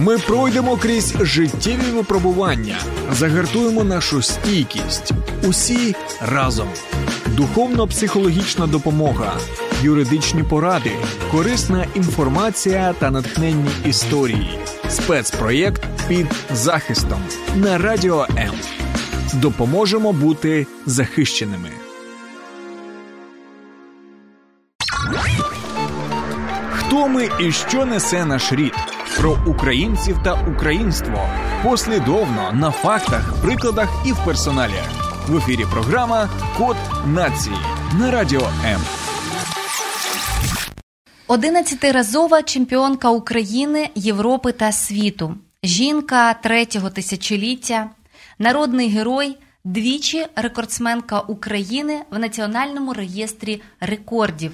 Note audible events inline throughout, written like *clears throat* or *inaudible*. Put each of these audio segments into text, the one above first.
Ми пройдемо крізь життєві випробування, загартуємо нашу стійкість. Усі разом. Духовно-психологічна допомога, юридичні поради, корисна інформація та натхненні історії. Спецпроєкт під захистом на радіо М. Допоможемо бути захищеними. Хто ми і що несе наш рід? Про українців та українство послідовно на фактах, прикладах і в персоналі. В ефірі програма Код нації на радіо М. Одинадцятиразова чемпіонка України, Європи та світу, жінка третього тисячоліття, народний герой, двічі рекордсменка України в Національному реєстрі рекордів,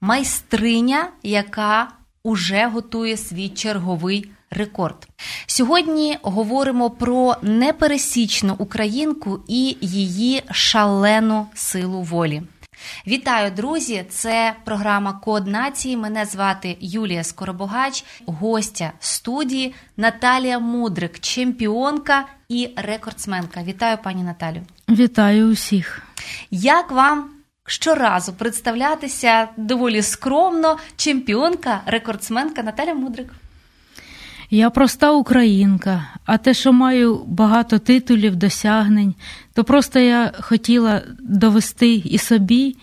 майстриня, яка уже готує свій черговий рекорд. Сьогодні говоримо про непересічну українку і її шалену силу волі. Вітаю, друзі! Це програма Код нації. Мене звати Юлія Скоробогач, гостя студії Наталія Мудрик, чемпіонка і рекордсменка. Вітаю, пані Наталю. Вітаю усіх. Як вам щоразу представлятися доволі скромно? Чемпіонка, рекордсменка Наталя Мудрик. Я проста українка, а те, що маю багато титулів, досягнень, то просто я хотіла довести і собі,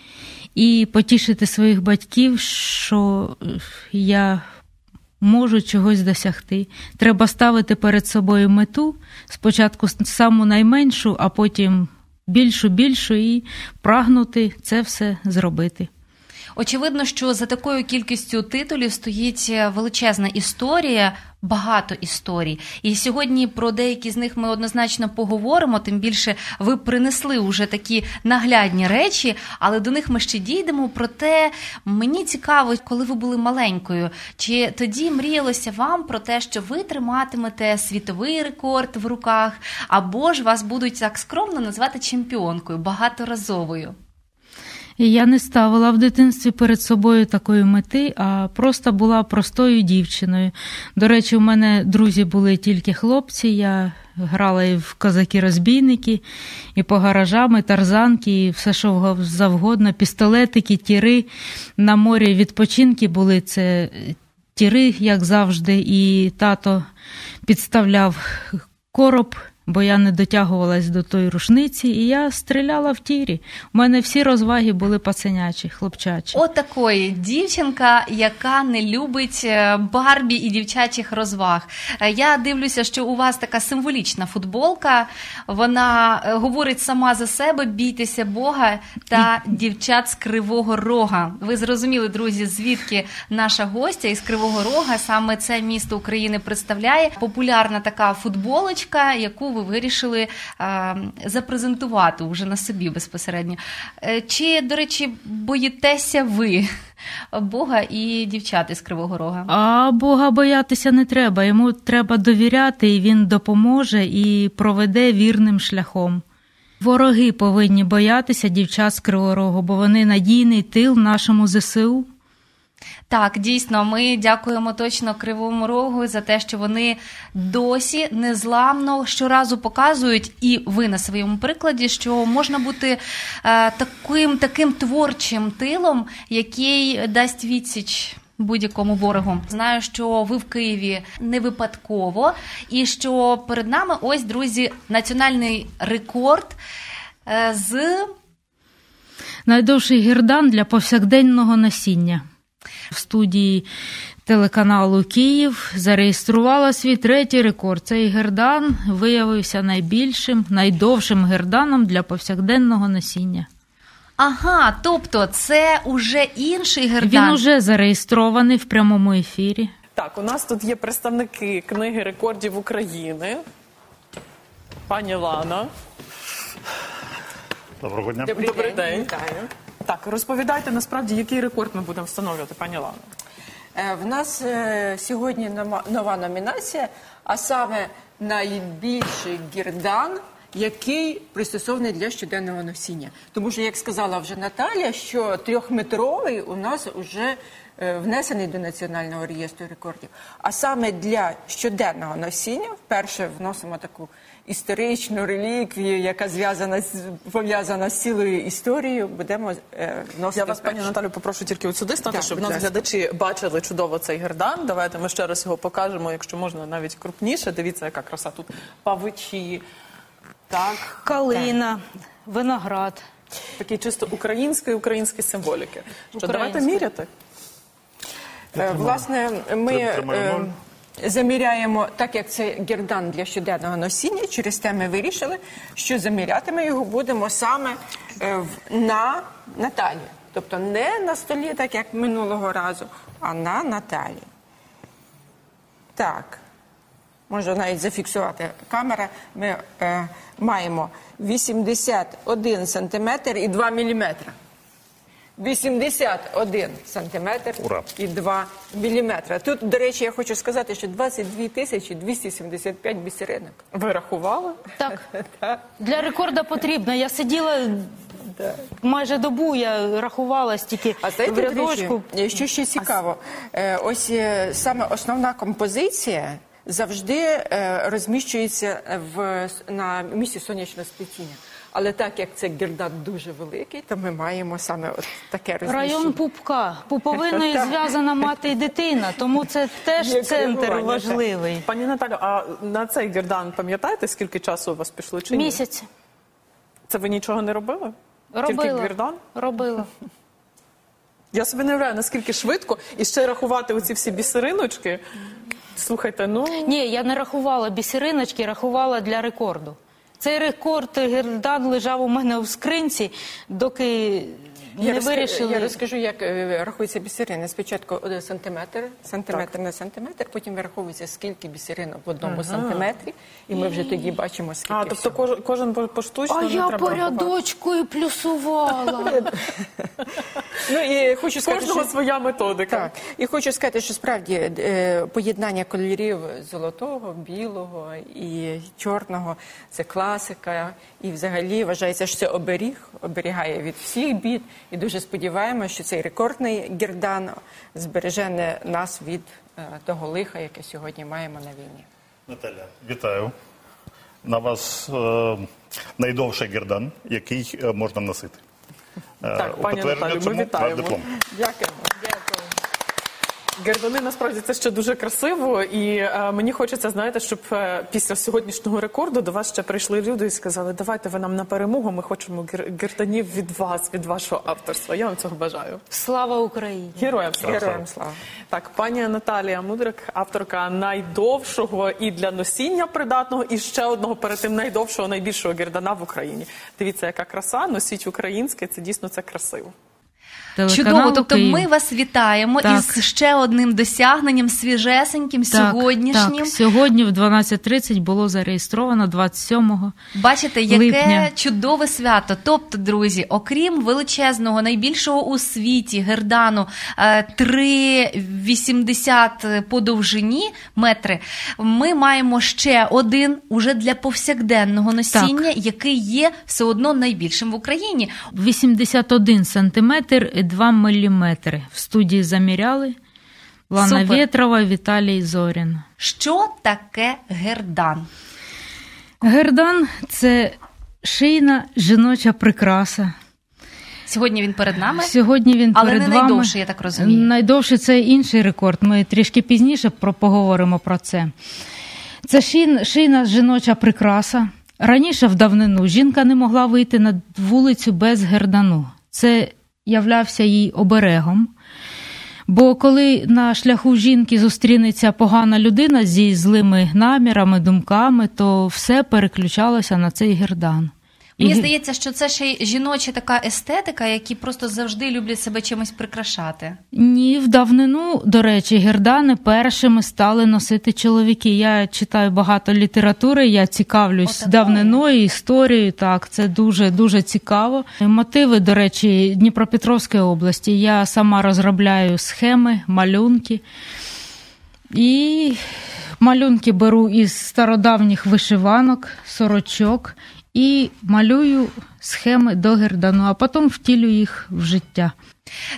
і потішити своїх батьків, що я можу чогось досягти. Треба ставити перед собою мету, спочатку саму найменшу, а потім більшу, більшу і прагнути це все зробити. Очевидно, що за такою кількістю титулів стоїть величезна історія, багато історій. І сьогодні про деякі з них ми однозначно поговоримо. Тим більше ви принесли вже такі наглядні речі, але до них ми ще дійдемо. Проте мені цікаво, коли ви були маленькою, чи тоді мріялося вам про те, що ви триматимете світовий рекорд в руках, або ж вас будуть так скромно назвати чемпіонкою багаторазовою. Я не ставила в дитинстві перед собою такої мети, а просто була простою дівчиною. До речі, у мене друзі були тільки хлопці. Я грала і в козаки-розбійники, і по гаражам, і тарзанки, і все, що завгодно, пістолетики, тіри. На морі відпочинки були це тіри, як завжди, і тато підставляв короб бо я не дотягувалась до тої рушниці, і я стріляла в тірі. У мене всі розваги були пацанячі, хлопчачі. От такої дівчинка, яка не любить е, барбі і дівчачих розваг. Е, я дивлюся, що у вас така символічна футболка. Вона е, говорить сама за себе: бійтеся Бога та дівчат з Кривого Рога. Ви зрозуміли, друзі, звідки наша гостя із Кривого Рога саме це місто України представляє. Популярна така футболочка, яку ви вирішили а, запрезентувати вже на собі безпосередньо. Е, чи, до речі, боїтеся ви Бога і дівчат із Кривого Рога? А Бога боятися не треба. Йому треба довіряти, і він допоможе і проведе вірним шляхом. Вороги повинні боятися дівчат з Кривого Рогу, бо вони надійний тил нашому ЗСУ. Так, дійсно, ми дякуємо точно Кривому Рогу за те, що вони досі незламно щоразу показують, і ви на своєму прикладі, що можна бути е, таким таким творчим тилом, який дасть відсіч. Будь-якому ворогу знаю, що ви в Києві не випадково, і що перед нами ось друзі національний рекорд е, з найдовший гірдан для повсякденного насіння в студії телеканалу Київ зареєструвала свій третій рекорд. Цей гердан виявився найбільшим, найдовшим герданом для повсякденного насіння. Ага, тобто це уже інший гердан. Він уже зареєстрований в прямому ефірі. Так, у нас тут є представники книги рекордів України. Пані Лана. Доброго дня. Добрий, Добрий день. Вітаю. Так, розповідайте насправді, який рекорд ми будемо встановлювати, пані Лана. Е, в нас е, сьогодні нова номінація, а саме найбільший гірдан, який пристосований для щоденного носіння. Тому що, як сказала вже Наталія, що трьохметровий у нас вже е, внесений до національного реєстру рекордів. А саме для щоденного носіння вперше вносимо таку історичну реліквію, яка зв'язана з пов'язана з цілою історією. Будемо е, вносити Я вас, пані. Наталю, попрошу тільки от сюди стати, Так, щоб будь нас ласка. глядачі бачили чудово цей гердан. Давайте ми ще раз його покажемо, якщо можна, навіть крупніше. Дивіться, яка краса тут павичі. Так, Калина, виноград. такі чисто української українські символіки. Що давайте Української. міряти? Е, Власне, ми тримай е. Заміряємо, так як це гердан для щоденного носіння, через те ми вирішили, що заміряти ми його будемо саме е, на Наталі. Тобто не на столі, так як минулого разу, а на Наталі. Так. Можу навіть зафіксувати камера. Ми е, маємо 81 сантиметр і 2 міліметри. 81 сантиметр Ура. і 2 міліметри. Тут, до речі, я хочу сказати, що 22 тисячі 275 бісеринок. Ви рахували? *laughs* Так, для рекорда потрібно. Я сиділа майже добу, я рахувала стільки А знаєте, до рядочку. речі, що ще цікаво, е, ось е, саме основна композиція завжди е, розміщується в, на місці сонячного сплетіння. Але так як це гердан дуже великий, то ми маємо саме от таке розміщення. Район пупка. Пуповиною зв'язана мати і дитина, тому це теж Є центр важливий. Пані Наталю, а на цей гердан пам'ятаєте, скільки часу у вас пішло чи ні? Місяць Це ви нічого не робили? Тільки робила. гердан? Робила. *laughs* Я собі не уявляю, наскільки швидко і ще рахувати оці всі бісериночки. Слухайте, ну Ні, я не рахувала бісериночки, рахувала для рекорду. Цей рекорд гердан лежав у мене в скринці, доки Я, не розка- вирішили. я розкажу, як е, рахується бісерини. Спочатку один сантиметр, сантиметр на сантиметр, потім вираховується, скільки бісеринок в одному сантиметрі, і ми вже тоді бачимо, скільки а тобто всього. кожен, кожен по- поштучно А не я треба по рахувати. рядочку плюсувала. Ну і хочу сказати, Кожного що... своя методика. Так, і хочу сказати, що справді е, поєднання кольорів золотого, білого і чорного це класика. І взагалі вважається, що це оберіг, оберігає від всіх бід. І дуже сподіваємося, що цей рекордний гірдан збереже нас від е, того лиха, яке сьогодні маємо на війні. Наталя, вітаю. На вас е, найдовший гірдан, який е, можна носити. Е, Так, е, пані Наталі, ми вітаємо. Дякуємо. Гердани насправді це ще дуже красиво, і е, мені хочеться, знаєте, щоб е, після сьогоднішнього рекорду до вас ще прийшли люди і сказали, давайте ви нам на перемогу. Ми хочемо гер- герданів від вас, від вашого авторства. Я вам цього бажаю. Слава Україні! Героям слава. Героям слава. Так, пані Наталія Мудрик, авторка найдовшого і для носіння придатного, і ще одного перед тим найдовшого, найбільшого гердана в Україні. Дивіться, яка краса, носіть українське, це дійсно це красиво. Телеканал Чудово, тобто Київ. ми вас вітаємо Так. із ще одним досягненням свіжесеньким, сьогоднішнім. Так, сьогодні в 12.30 було зареєстровано 27-го. Бачите, яке липня. чудове свято. Тобто, друзі, окрім величезного, найбільшого у світі гердану е, 3,80 по довжині метри, ми маємо ще один уже для повсякденного носіння, який є все одно найбільшим в Україні. 81 сантиметр 2 міліметри. В студії заміряли. Лана Супер. Вєтрова, Віталій Зорін. Що таке гердан? Гердан це шийна жіноча прикраса. Сьогодні він перед нами. Сьогодні він Але перед не вами. найдовший, я так розумію. Найдовший це інший рекорд. Ми трішки пізніше про- поговоримо про це. Це шин- шийна жіноча прикраса. Раніше в давнину жінка не могла вийти на вулицю без гердану. Це являвся їй оберегом. Бо коли на шляху жінки зустрінеться погана людина зі злими намірами, думками, то все переключалося на цей гердан. Мені здається, що це ще й жіноча така естетика, які просто завжди люблять себе чимось прикрашати. Ні, в давнину, до речі, гердани першими стали носити чоловіки. Я читаю багато літератури, я цікавлюсь давниною, історією. Так, це дуже дуже цікаво. Мотиви, до речі, Дніпропетровської області. Я сама розробляю схеми, малюнки. І малюнки беру із стародавніх вишиванок, сорочок і малюю схеми до гердану, а потім втілю їх в життя.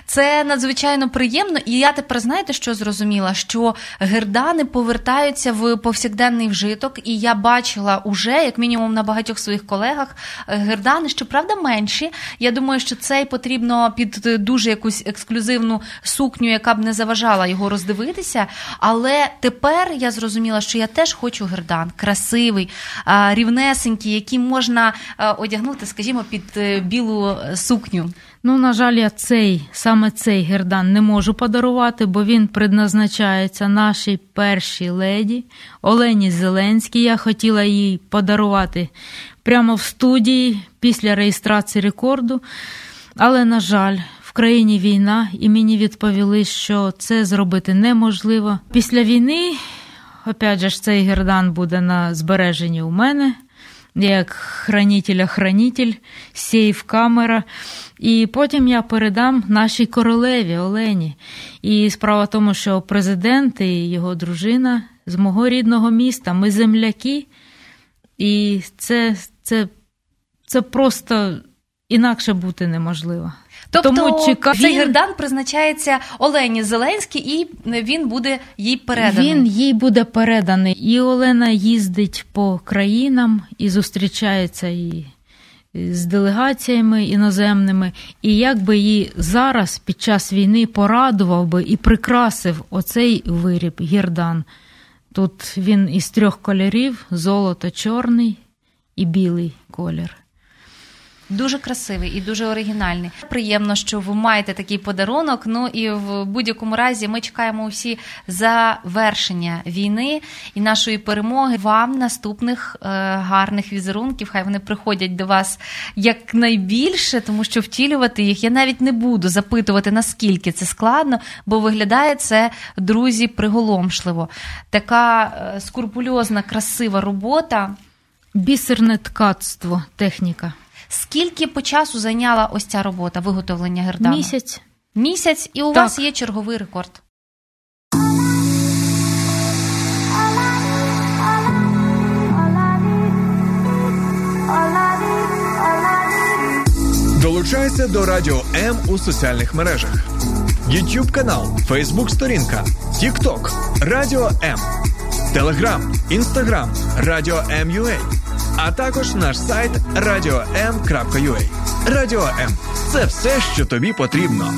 Це надзвичайно приємно, і я тепер знаєте, що зрозуміла? Що гердани повертаються в повсякденний вжиток, і я бачила уже, як мінімум, на багатьох своїх колегах е, гердани, щоправда, менші. Я думаю, що цей потрібно під дуже якусь ексклюзивну сукню, яка б не заважала його роздивитися. Але тепер я зрозуміла, що я теж хочу гердан, красивий, рівнесенький, який можна е, одягнути, скажімо, під е, білу сукню. Ну, на жаль, я цей саме цей гердан не можу подарувати, бо він предназначається нашій першій леді Олені Зеленській. Я хотіла їй подарувати прямо в студії після реєстрації рекорду. Але, на жаль, в країні війна, і мені відповіли, що це зробити неможливо. Після війни, опять же, цей гердан буде на збереженні у мене як хранітеля-хранітель, сейф камера. І потім я передам нашій королеві Олені. І справа в тому, що президент і його дружина з мого рідного міста, ми земляки, і це, це, це просто інакше бути неможливо. Тобто Тому чекає... цей гердан призначається Олені Зеленській, і він буде їй переданий. Він їй буде переданий. І Олена їздить по країнам і зустрічається і з делегаціями іноземними. І як би її зараз під час війни порадував би і прикрасив оцей виріб гердан. Тут він із трьох кольорів: золото, чорний і білий колір. Дуже красивий і дуже оригінальний. Приємно, що ви маєте такий подарунок. Ну і в будь-якому разі ми чекаємо усі завершення війни і нашої перемоги. Вам наступних е, гарних візерунків. Хай вони приходять до вас якнайбільше, тому що втілювати їх я навіть не буду запитувати, наскільки це складно, бо виглядає це друзі приголомшливо. Така е, скрупульозна, красива робота. Бісерне ткацтво, техніка. Скільки по часу зайняла ось ця робота виготовлення гердану? Місяць. Місяць, і у так. вас є черговий рекорд. Долучайся до Радіо М у соціальних мережах: YouTube канал, Facebook сторінка, TikTok, Радіо М, Телеграм, Інстаграм, Радіо М.Ю.А а також наш сайт radio.m.ua. Радіо М це все, що тобі потрібно.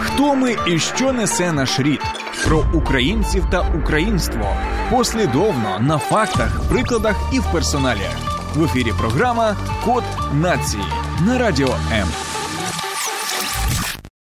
Хто ми і що несе наш рід? Про українців та українство послідовно на фактах, прикладах і в персоналі. В ефірі програма Код нації на радіо М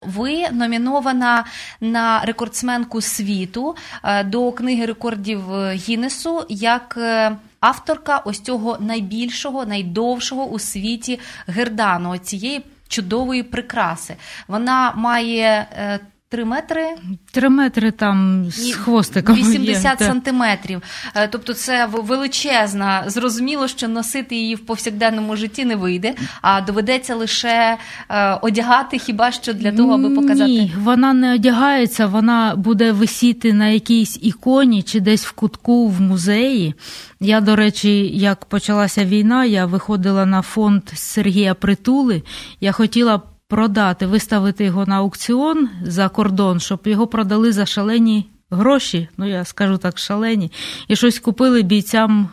ви номінована на рекордсменку світу е, до книги рекордів Гіннесу як е, авторка ось цього найбільшого, найдовшого у світі гердану цієї чудової прикраси. Вона має е, Три метри Три метри там з хвостиком. 80 є, сантиметрів. Е, тобто це величезна. Зрозуміло, що носити її в повсякденному житті не вийде, а доведеться лише е, одягати хіба що для того, аби показати. Ні, вона не одягається, вона буде висіти на якійсь іконі чи десь в кутку в музеї. Я, до речі, як почалася війна, я виходила на фонд Сергія Притули. Я хотіла продати, виставити його на аукціон за кордон, щоб його продали за шалені гроші, ну я скажу так, шалені, і щось купили бійцям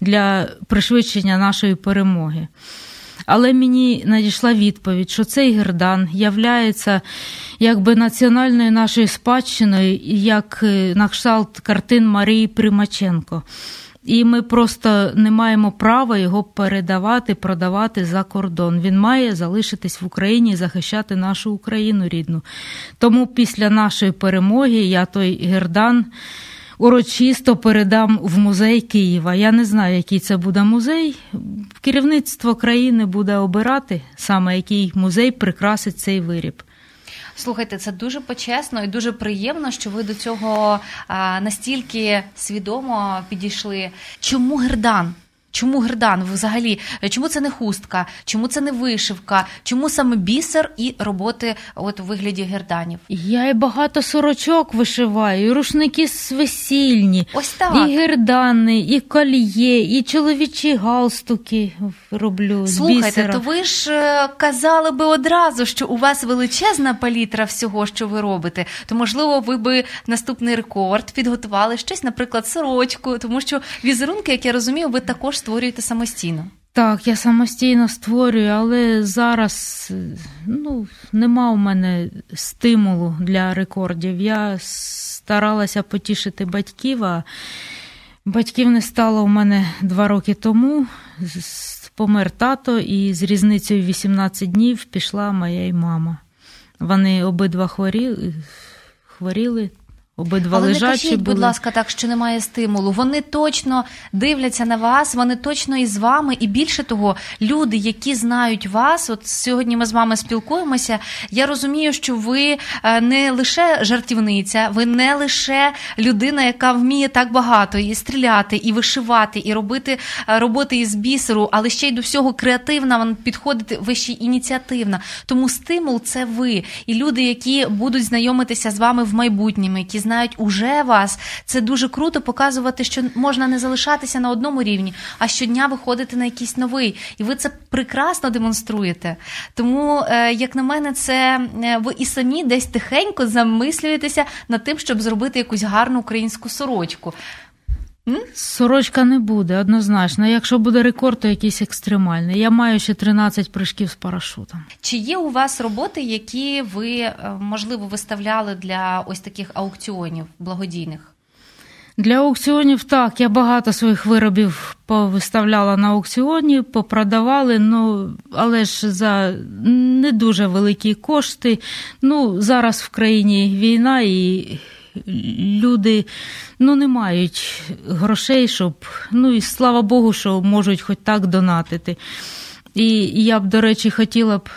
для пришвидшення нашої перемоги. Але мені надійшла відповідь, що цей гердан являється якби національною нашою спадщиною, як е, на кшталт картин Марії Примаченко і ми просто не маємо права його передавати, продавати за кордон. Він має залишитись в Україні і захищати нашу Україну рідну. Тому після нашої перемоги я той гердан. Урочисто передам в музей Києва. Я не знаю, який це буде музей. Керівництво країни буде обирати саме який музей прикрасить цей виріб. Слухайте, це дуже почесно і дуже приємно, що ви до цього настільки свідомо підійшли. Чому гердан? Чому гердан? Взагалі, чому це не хустка? Чому це не вишивка? Чому саме бісер і роботи от у вигляді герданів? Я і багато сорочок вишиваю, і рушники весільні, Ось так. і гердани, і коліє, і чоловічі галстуки роблю. Слухайте, бісера. то ви ж е, казали би одразу, що у вас величезна палітра всього, що ви робите. То можливо, ви би наступний рекорд підготували щось, наприклад, сорочку, тому що візерунки, як я розумію, ви також створюєте самостійно. Так, я самостійно створюю, але зараз ну, нема у мене стимулу для рекордів. Я старалася потішити батьків, а батьків не стало у мене два роки тому. Помер тато, і з різницею 18 днів пішла моя й мама. Вони обидва хворіли, хворіли обидва Але не кажіть, були. будь ласка, так що немає стимулу. Вони точно дивляться на вас, вони точно із вами. І більше того, люди, які знають вас, от сьогодні ми з вами спілкуємося. Я розумію, що ви е, не лише жартівниця, ви не лише людина, яка вміє так багато і стріляти, і вишивати, і робити е, роботи із бісеру, але ще й до всього креативна, вон підходити, ви ще й ініціативна. Тому стимул це ви. І люди, які будуть знайомитися з вами в майбутньому, які знають уже вас. Це дуже круто показувати, що можна не залишатися на одному рівні, а щодня виходити на якийсь новий. І ви це прекрасно демонструєте. Тому, е, як на мене, це е, ви і самі десь тихенько замислюєтеся над тим, щоб зробити якусь гарну українську сорочку. Сорочка не буде, однозначно. Якщо буде рекорд, то якийсь екстремальний. Я маю ще 13 прыжків з парашутом. Чи є у вас роботи, які ви е, можливо виставляли для ось таких аукціонів благодійних? Для аукціонів так, я багато своїх виробів повиставляла на аукціоні, попродавали, ну, але ж за не дуже великі кошти. Ну, зараз в країні війна і люди ну, не мають грошей, щоб. Ну і слава Богу, що можуть хоч так донатити. І я б, до речі, хотіла б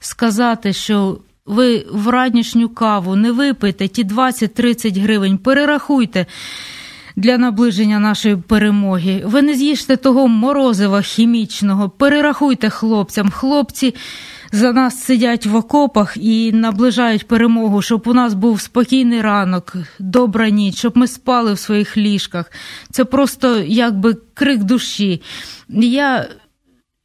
сказати, що ви в ранішню каву не випийте ті 20-30 гривень, перерахуйте для наближення нашої перемоги. Ви не з'їжте того морозива хімічного, перерахуйте хлопцям. Хлопці за нас сидять в окопах і наближають перемогу, щоб у нас був спокійний ранок, добра ніч, щоб ми спали в своїх ліжках. Це просто якби крик душі. Я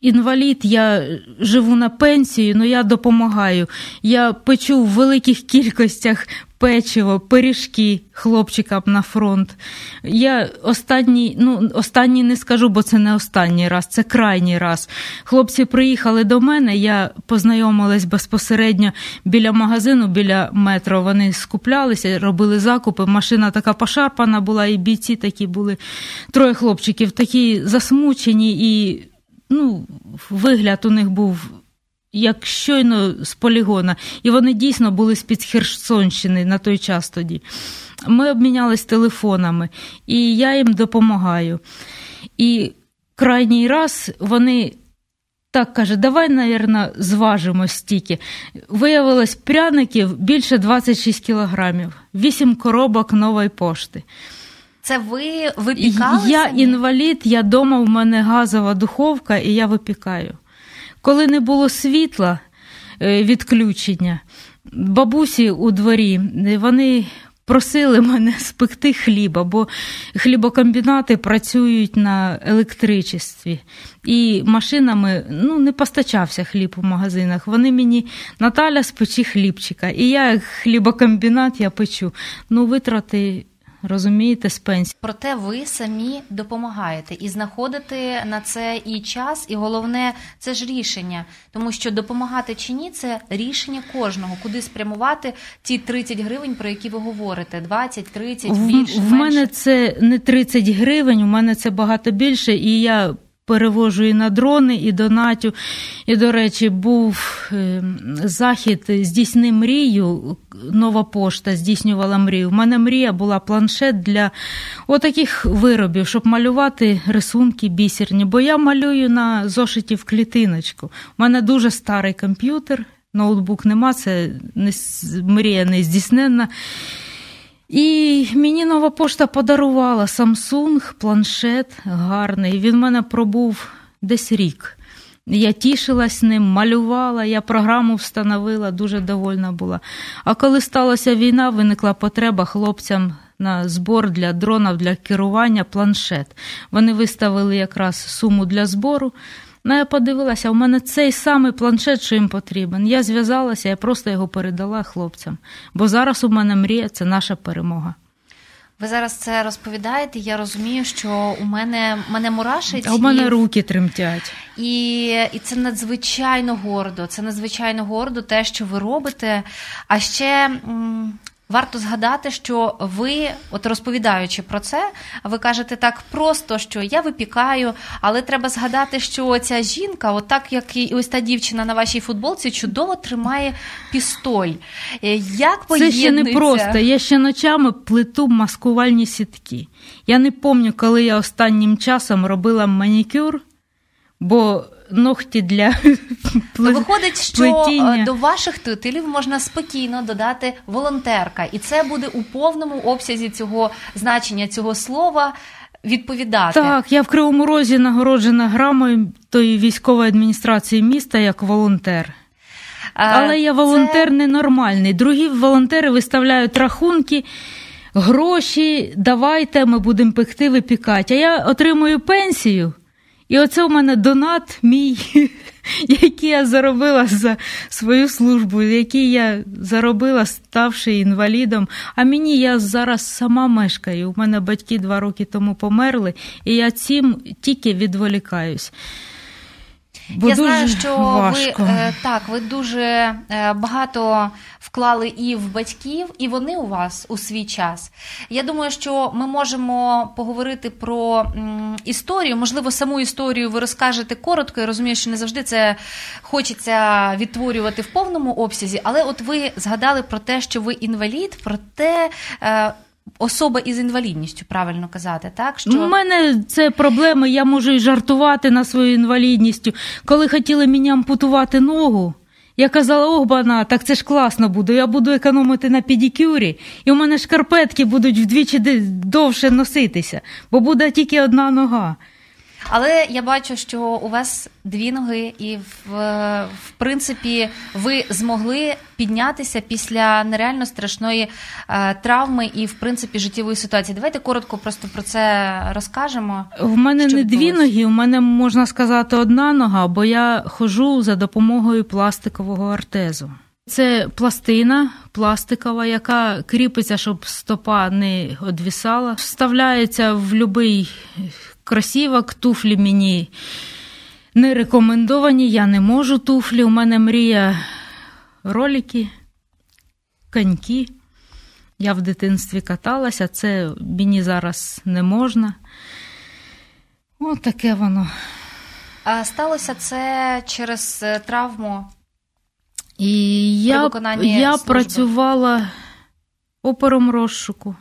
Інвалід, я живу на пенсію, але я допомагаю. Я печу в великих кількостях печиво, пиріжки хлопчикам на фронт. Я останній, ну останній не скажу, бо це не останній раз, це крайній раз. Хлопці приїхали до мене, я познайомилась безпосередньо біля магазину, біля метро. Вони скуплялися, робили закупи. Машина така пошарпана була, і бійці такі були. Троє хлопчиків такі засмучені і ну, вигляд у них був як щойно з полігона, і вони дійсно були з-під Херсонщини на той час тоді. Ми обмінялись телефонами, і я їм допомагаю. І крайній раз вони. Так каже, давай, навірно, зважимо стільки. Виявилось пряників більше 26 кілограмів, 8 коробок нової пошти. Це ви випікали? Я самі? інвалід, я дома, в мене газова духовка, і я випікаю. Коли не було світла, е, відключення, бабусі у дворі, е, вони просили мене *laughs* спекти хліба, бо хлібокомбінати працюють на електричестві. І машинами ну, не постачався хліб у магазинах. Вони мені Наталя спечи хлібчика. І я хлібокомбінат я печу. Ну, витрати. Розумієте, з пенсії. Проте ви самі допомагаєте і знаходите на це і час, і головне це ж рішення, тому що допомагати чи ні це рішення кожного, куди спрямувати ті 30 гривень, про які ви говорите, 20, 30, В, більше, в в мене це не 30 гривень, у мене це багато більше, і я перевожу і на дрони, і донатю. І, до речі, був е, захід здійсни мрію. Нова пошта здійснювала мрію. У мене мрія була планшет для отаких виробів, щоб малювати рисунки бісерні. Бо я малюю на зошиті в клітиночку. У мене дуже старий комп'ютер, ноутбук нема, це не, мрія не здійсненна. І мені нова пошта подарувала Samsung, планшет гарний. Він в мене пробув десь рік. Я тішилась ним, малювала, я програму встановила, дуже довольна була. А коли сталася війна, виникла потреба хлопцям на збор для дронів, для керування планшет. Вони виставили якраз суму для збору. Ну, я подивилася, у мене цей самий планшет, що їм потрібен. Я зв'язалася, я просто його передала хлопцям. Бо зараз у мене мрія це наша перемога. Ви зараз це розповідаєте. Я розумію, що у мене мене мурашить. А у мене і, руки тремтять. І, і це надзвичайно гордо. Це надзвичайно гордо, те, що ви робите. А ще. Варто згадати, що ви, от розповідаючи про це, ви кажете так просто, що я випікаю, але треба згадати, що ця жінка, от так як і ось та дівчина на вашій футболці, чудово тримає пістоль. Е, Як Це ще не просто. Я ще ночами плету маскувальні сітки. Я не пам'ятаю, коли я останнім часом робила манікюр, бо ногті для *laughs* Ну, Виходить, що е, до ваших титулів можна спокійно додати волонтерка, і це буде у повному обсязі цього значення цього слова відповідати. Так, я в Кривому Розі нагороджена грамою тої військової адміністрації міста як волонтер. Е, Але я волонтер це- ненормальний. Другі волонтери виставляють рахунки, гроші, давайте, ми будемо пекти, випікати. А я отримую пенсію. І оце у мене донат мій, *laughs* який я заробила за свою службу, який я заробила, ставши інвалідом. А мені я зараз сама мешкаю. У мене батьки два роки тому померли, і я цим тільки відволікаюсь. Бо я дуже знаю, що важко. ви е, так, ви дуже е, багато вклали і в батьків, і вони у вас у свій час. Я думаю, що ми можемо поговорити про історію. Можливо, саму історію ви розкажете коротко. Я розумію, що не завжди це хочеться відтворювати в повному обсязі, але от ви згадали про те, що ви інвалід, про те. Особа із інвалідністю, правильно казати, так? Що... У мене це проблеми, я можу і жартувати на свою інвалідністю. Коли хотіли мені ампутувати ногу, я казала, ох, бана, так це ж класно буде. Я буду економити на педикюрі, і у мене шкарпетки будуть вдвічі довше носитися, бо буде тільки одна нога. Але я бачу, що у вас дві ноги, і в, в принципі ви змогли піднятися після нереально страшної е, травми і в принципі життєвої ситуації. Давайте коротко просто про це розкажемо. В мене не дві ноги, у мене можна сказати одна нога, бо я ходжу за допомогою пластикового артезу. Це пластина пластикова, яка кріпиться, щоб стопа не одвісала. Вставляється в будь-який кросівок, туфлі мені не рекомендовані, я не можу туфлі. У мене мрія ролики, коньки. Я в дитинстві каталася, це мені зараз не можна. От таке воно. А сталося це через е, травму. І я, я служби. працювала опером розшуку.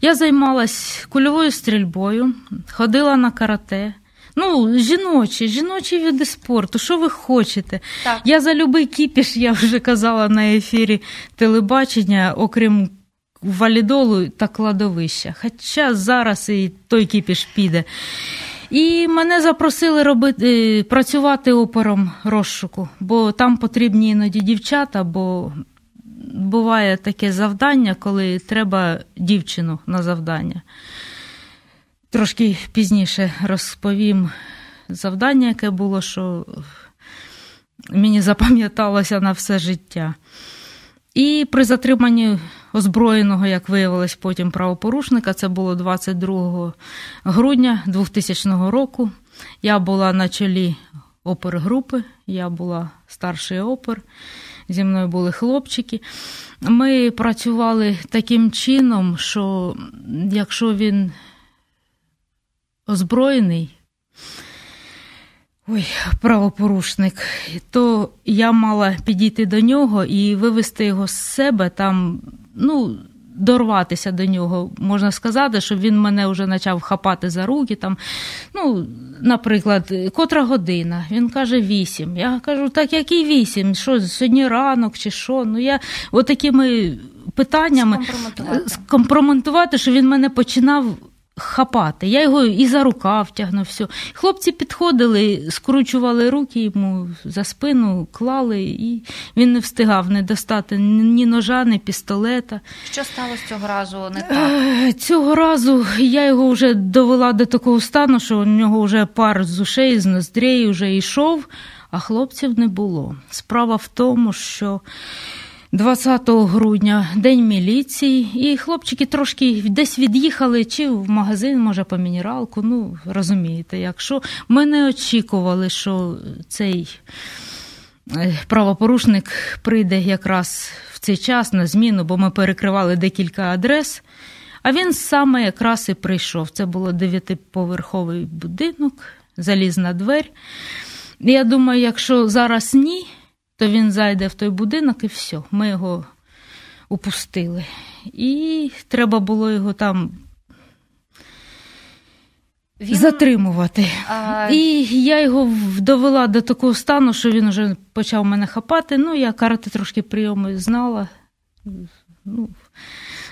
Я займалась кульовою стрільбою, ходила на карате. Ну, жіночі, жіночі види спорту. Що ви хочете? Так. Я за любий кіпіш, я вже казала на ефірі телебачення, окрім валідолу та кладовища. Хоча зараз і той кіпіш піде. І мене запросили робити, працювати опером розшуку, бо там потрібні іноді дівчата, бо буває таке завдання, коли треба дівчину на завдання. Трошки пізніше розповім завдання, яке було, що мені запам'яталося на все життя. І при затриманні озброєного, як виявилось потім правопорушника, це було 22 грудня 2000 року. Я була на чолі опергрупи, я була старший опер, зі мною були хлопчики. Ми працювали таким чином, що якщо він озброєний, ой, правопорушник, то я мала підійти до нього і вивести його з себе там, ну, дорватися до нього, можна сказати, що він мене вже почав хапати за руки. Там, ну, Наприклад, котра година. Він каже, вісім. Я кажу, так який вісім? Що сьогодні ранок чи що? Ну я отакими питаннями скомпроментувати, що він мене починав хапати. Я його і за рукав тягнув. все. Хлопці підходили, скручували руки йому за спину, клали, і він не встигав не достати ні ножа, ні пістолета. Що сталося цього разу? Не так? Цього разу я його вже довела до такого стану, що у нього вже пар з ушей, з ноздрей вже йшов, а хлопців не було. Справа в тому, що. 20 грудня день міліції, і хлопчики трошки десь від'їхали, чи в магазин, може, по мінералку. Ну, розумієте, якщо ми не очікували, що цей е, правопорушник прийде якраз в цей час на зміну, бо ми перекривали декілька адрес. А він саме якраз і прийшов. Це було дев'ятиповерховий будинок, залізна дверь. Я думаю, якщо зараз ні то він зайде в той будинок і все, ми його упустили. І треба було його там він... затримувати. А... І я його довела до такого стану, що він вже почав мене хапати. Ну, я карати трошки прийоми знала. Ну,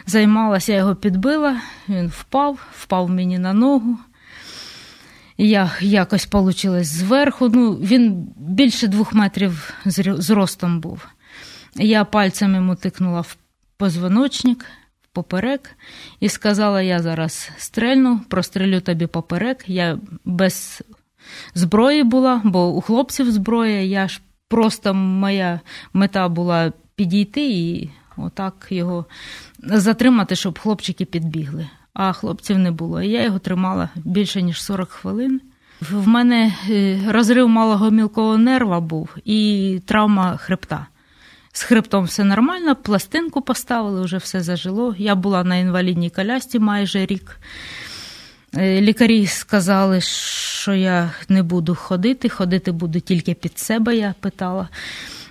Займалася, я його підбила, він впав, впав мені на ногу. Я якось вийшло зверху. Ну, Він більше двох метрів зростом був. Я пальцем йому тикнула в позвоночник, в поперек, і сказала: я зараз стрельну, прострелю тобі поперек. Я без зброї була, бо у хлопців зброя. Я ж просто моя мета була підійти і отак його затримати, щоб хлопчики підбігли а хлопців не було. Я його тримала більше ніж 40 хвилин. В мене е, розрив малого мілкого нерва був і травма хребта. З хребтом все нормально, пластинку поставили, вже все зажило. Я була на інвалідній колясці майже рік. Е, лікарі сказали, що я не буду ходити, ходити буду тільки під себе, я питала.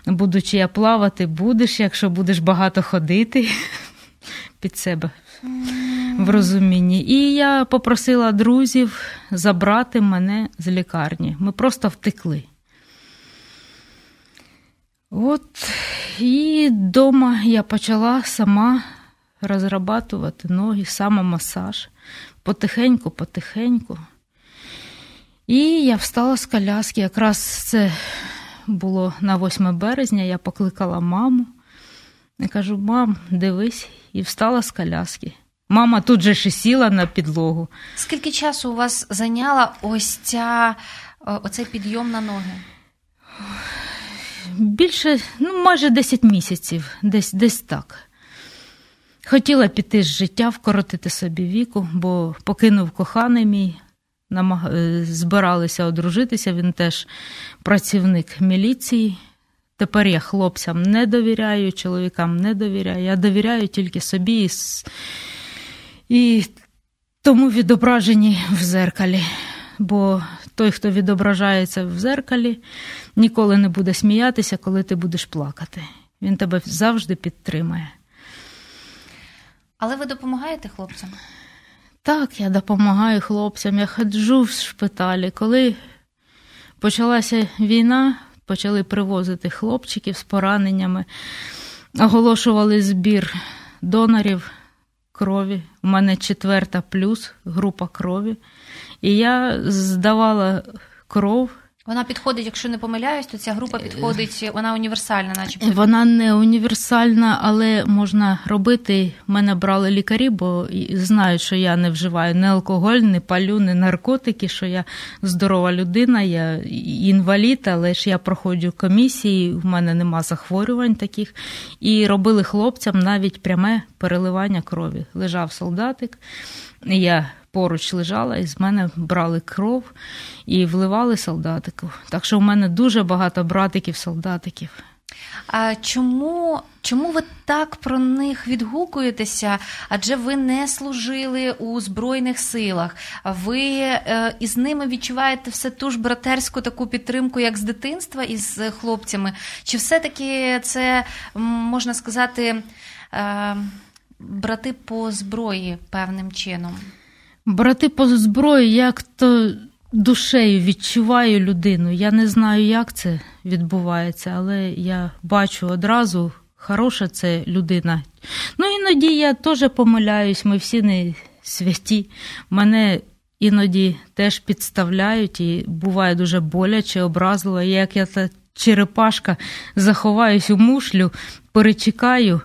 Будучи я плавати, будеш, якщо будеш багато ходити *laughs* під себе в розумінні. І я попросила друзів забрати мене з лікарні. Ми просто втекли. От і вдома я почала сама розрабатувати ноги, самомасаж. Потихеньку, потихеньку. І я встала з коляски. Якраз це було на 8 березня. Я покликала маму. Я кажу: мам, дивись, і встала з коляски. Мама тут же ще сіла на підлогу. Скільки часу у вас зайняла ось ця оцей підйом на ноги? Більше, ну, майже 10 місяців, десь десь так. Хотіла піти з життя, вкоротити собі віку, бо покинув коханий мій, намаг... Е, збиралися одружитися, він теж працівник міліції. Тепер я хлопцям не довіряю, чоловікам не довіряю. Я довіряю тільки собі і і тому відображені в зеркалі. Бо той, хто відображається в зеркалі, ніколи не буде сміятися, коли ти будеш плакати. Він тебе завжди підтримає. Але ви допомагаєте хлопцям? Так, я допомагаю хлопцям. Я ходжу в шпиталі. Коли почалася війна, почали привозити хлопчиків з пораненнями, оголошували збір донорів крові. У мене четверта плюс група крові. І я здавала кров. Вона підходить, якщо не помиляюсь, то ця група підходить, вона універсальна, начебто. Вона не універсальна, але можна робити. Мене брали лікарі, бо знають, що я не вживаю ні алкоголь, ні палю, ні наркотики, що я здорова людина, я інвалід, але ж я проходжу комісії, в мене нема захворювань таких. І робили хлопцям навіть пряме переливання крові. Лежав солдатик. Я поруч лежала, і з мене брали кров і вливали солдатику. Так що в мене дуже багато братиків-солдатиків. А чому чому ви так про них відгукуєтеся? Адже ви не служили у Збройних силах, ви е, із ними відчуваєте все ту ж братерську таку підтримку, як з дитинства із хлопцями? Чи все-таки це можна сказати? Е, брати по зброї певним чином? Брати по зброї, як то душею відчуваю людину. Я не знаю, як це відбувається, але я бачу одразу, хороша це людина. Ну, іноді я теж помиляюсь, ми всі не святі. Мене іноді теж підставляють і буває дуже боляче, образливо. Як я та черепашка заховаюсь у мушлю, перечекаю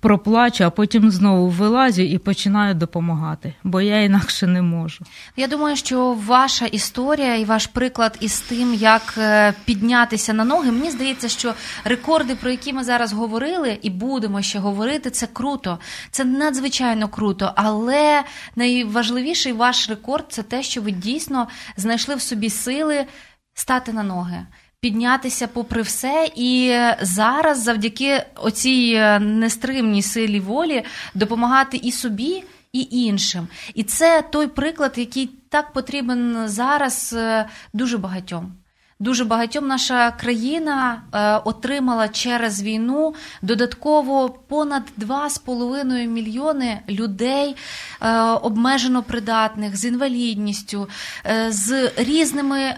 проплачу, а потім знову вилазю і починаю допомагати, бо я інакше не можу. Я думаю, що ваша історія і ваш приклад із тим, як е, піднятися на ноги, мені здається, що рекорди, про які ми зараз говорили, і будемо ще говорити, це круто, це надзвичайно круто. Але найважливіший ваш рекорд це те, що ви дійсно знайшли в собі сили стати на ноги піднятися попри все, і зараз, завдяки оцій е, нестримній силі волі, допомагати і собі. І іншим, і це той приклад, який так потрібен зараз е, дуже багатьом. Дуже багатьом наша країна е, отримала через війну додатково понад 2,5 мільйони людей е, обмежено придатних з інвалідністю, е, з різними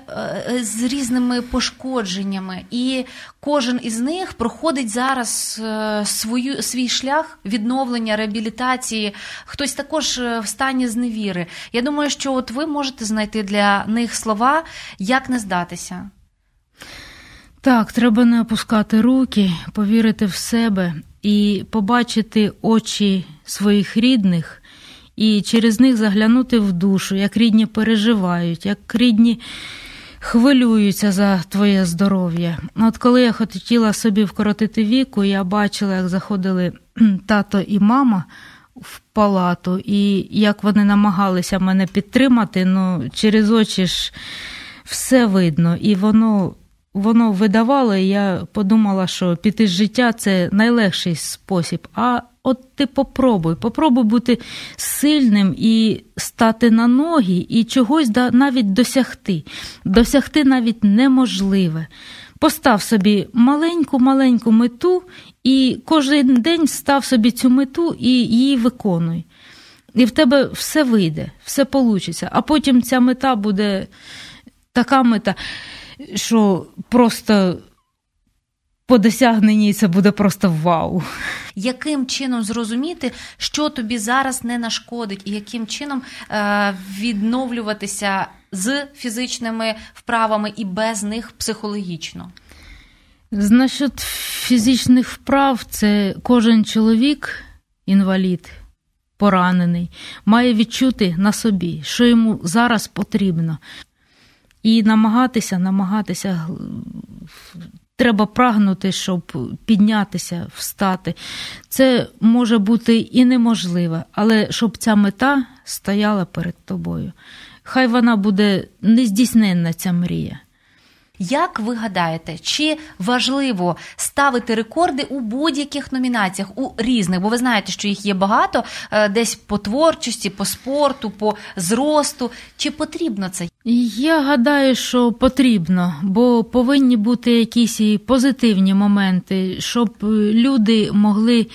з різними пошкодженнями. І кожен із них проходить зараз свою свій шлях відновлення реабілітації. Хтось також в стані зневіри. Я думаю, що от ви можете знайти для них слова, як не здатися. Так, треба не опускати руки, повірити в себе і побачити очі своїх рідних, і через них заглянути в душу, як рідні переживають, як рідні хвилюються за твоє здоров'я. От коли я хотіла собі вкоротити віку, я бачила, як заходили *clears throat* тато і мама в палату, і як вони намагалися мене підтримати, ну через очі ж все видно, і воно воно видавало, і я подумала, що піти з життя це найлегший спосіб. А от ти попробуй, попробуй бути сильним і стати на ноги, і чогось навіть досягти. Досягти навіть неможливе. Постав собі маленьку-маленьку мету, і кожен день став собі цю мету і її виконуй. І в тебе все вийде, все вийде. А потім ця мета буде така мета що просто по досягненні це буде просто вау. Яким чином зрозуміти, що тобі зараз не нашкодить, і яким чином е, відновлюватися з фізичними вправами і без них психологічно? Значить, фізичних вправ це кожен чоловік, інвалід, поранений, має відчути на собі, що йому зараз потрібно. І намагатися, намагатися, треба прагнути, щоб піднятися, встати. Це може бути і неможливе, але щоб ця мета стояла перед тобою. Хай вона буде нездійсненна, ця мрія. Як ви гадаєте, чи важливо ставити рекорди у будь-яких номінаціях, у різних? Бо ви знаєте, що їх є багато, е, десь по творчості, по спорту, по зросту. Чи потрібно це? Я гадаю, що потрібно, бо повинні бути якісь позитивні моменти, щоб люди могли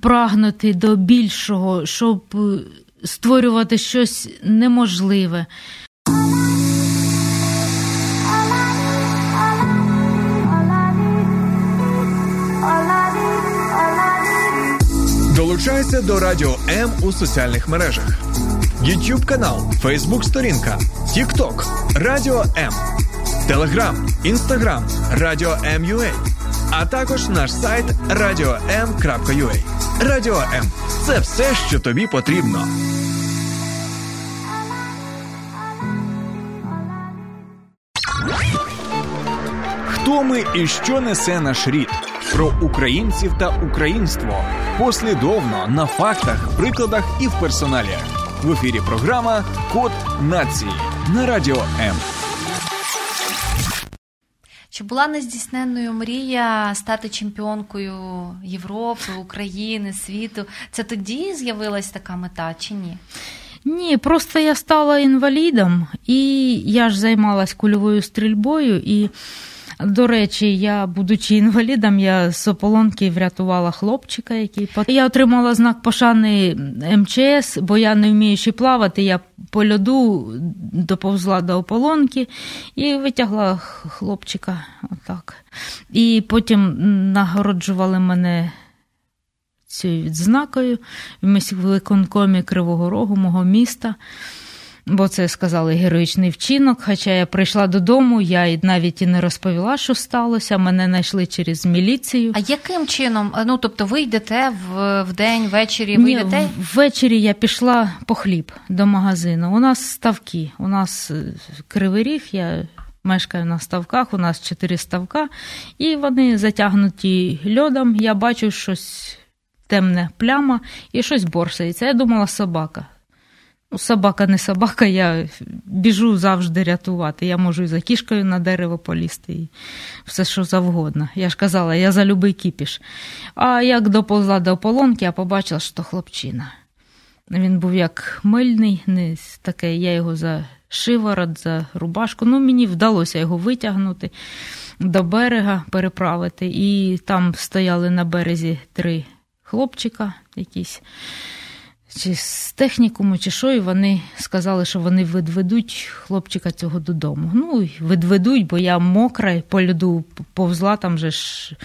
прагнути до більшого, щоб створювати щось неможливе. Долучайся до Радіо М у соціальних мережах: YouTube канал, Facebook сторінка, TikTok, Радіо М, Телеграм, Інстаграм, Радіо М.Ю.А. а також наш сайт radio.m.ua. Радіо М це все, що тобі потрібно. Хто ми і що несе наш рід? Про українців та українство послідовно на фактах, прикладах і в персоналі. В ефірі програма Код нації на радіо М. Чи була нездійсненною мрія стати чемпіонкою Європи, України, світу? Це тоді з'явилась така мета чи ні? Ні, просто я стала інвалідом, і я ж займалась кульовою стрільбою і До речі, я, будучи інвалідом, я з ополонки врятувала хлопчика, який я отримала знак пошани МЧС, бо я не вміючи плавати, я по льоду доповзла до ополонки і витягла хлопчика. Отак. І потім нагороджували мене цією відзнакою в міськвиконкомі Кривого Рогу, мого міста бо це сказали героїчний вчинок. Хоча я прийшла додому, я навіть і не розповіла, що сталося. Мене знайшли через міліцію. А яким чином? Ну тобто, ви йдете в, в день, ввечері? Ви Ні, йдете? Ввечері я пішла по хліб до магазину. У нас ставки, у нас е, кривий ріг. я... Мешкаю на ставках, у нас чотири ставка, і вони затягнуті льодом. Я бачу щось темне пляма і щось борсається. Я думала, собака. Ну, собака не собака, я біжу завжди рятувати. Я можу і за кішкою на дерево полізти, і все що завгодно. Я ж казала, я за любий кіпіш. А як доповзла до ополонки, я побачила, що хлопчина. Він був як мильний, не таке, я його за шиворот, за рубашку. Ну, мені вдалося його витягнути до берега, переправити. І там стояли на березі три хлопчика якісь чи з технікуму, чи що, і вони сказали, що вони відведуть хлопчика цього додому. Ну, відведуть, бо я мокра, і по льоду повзла, там же ж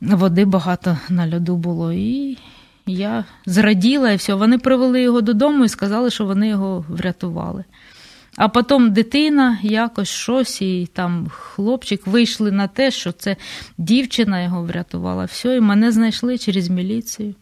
води багато на льоду було. І я зраділа і все. Вони привели його додому і сказали, що вони його врятували. А потім дитина якось щось, і там хлопчик вийшли на те, що це дівчина його врятувала. Все, і мене знайшли через міліцію.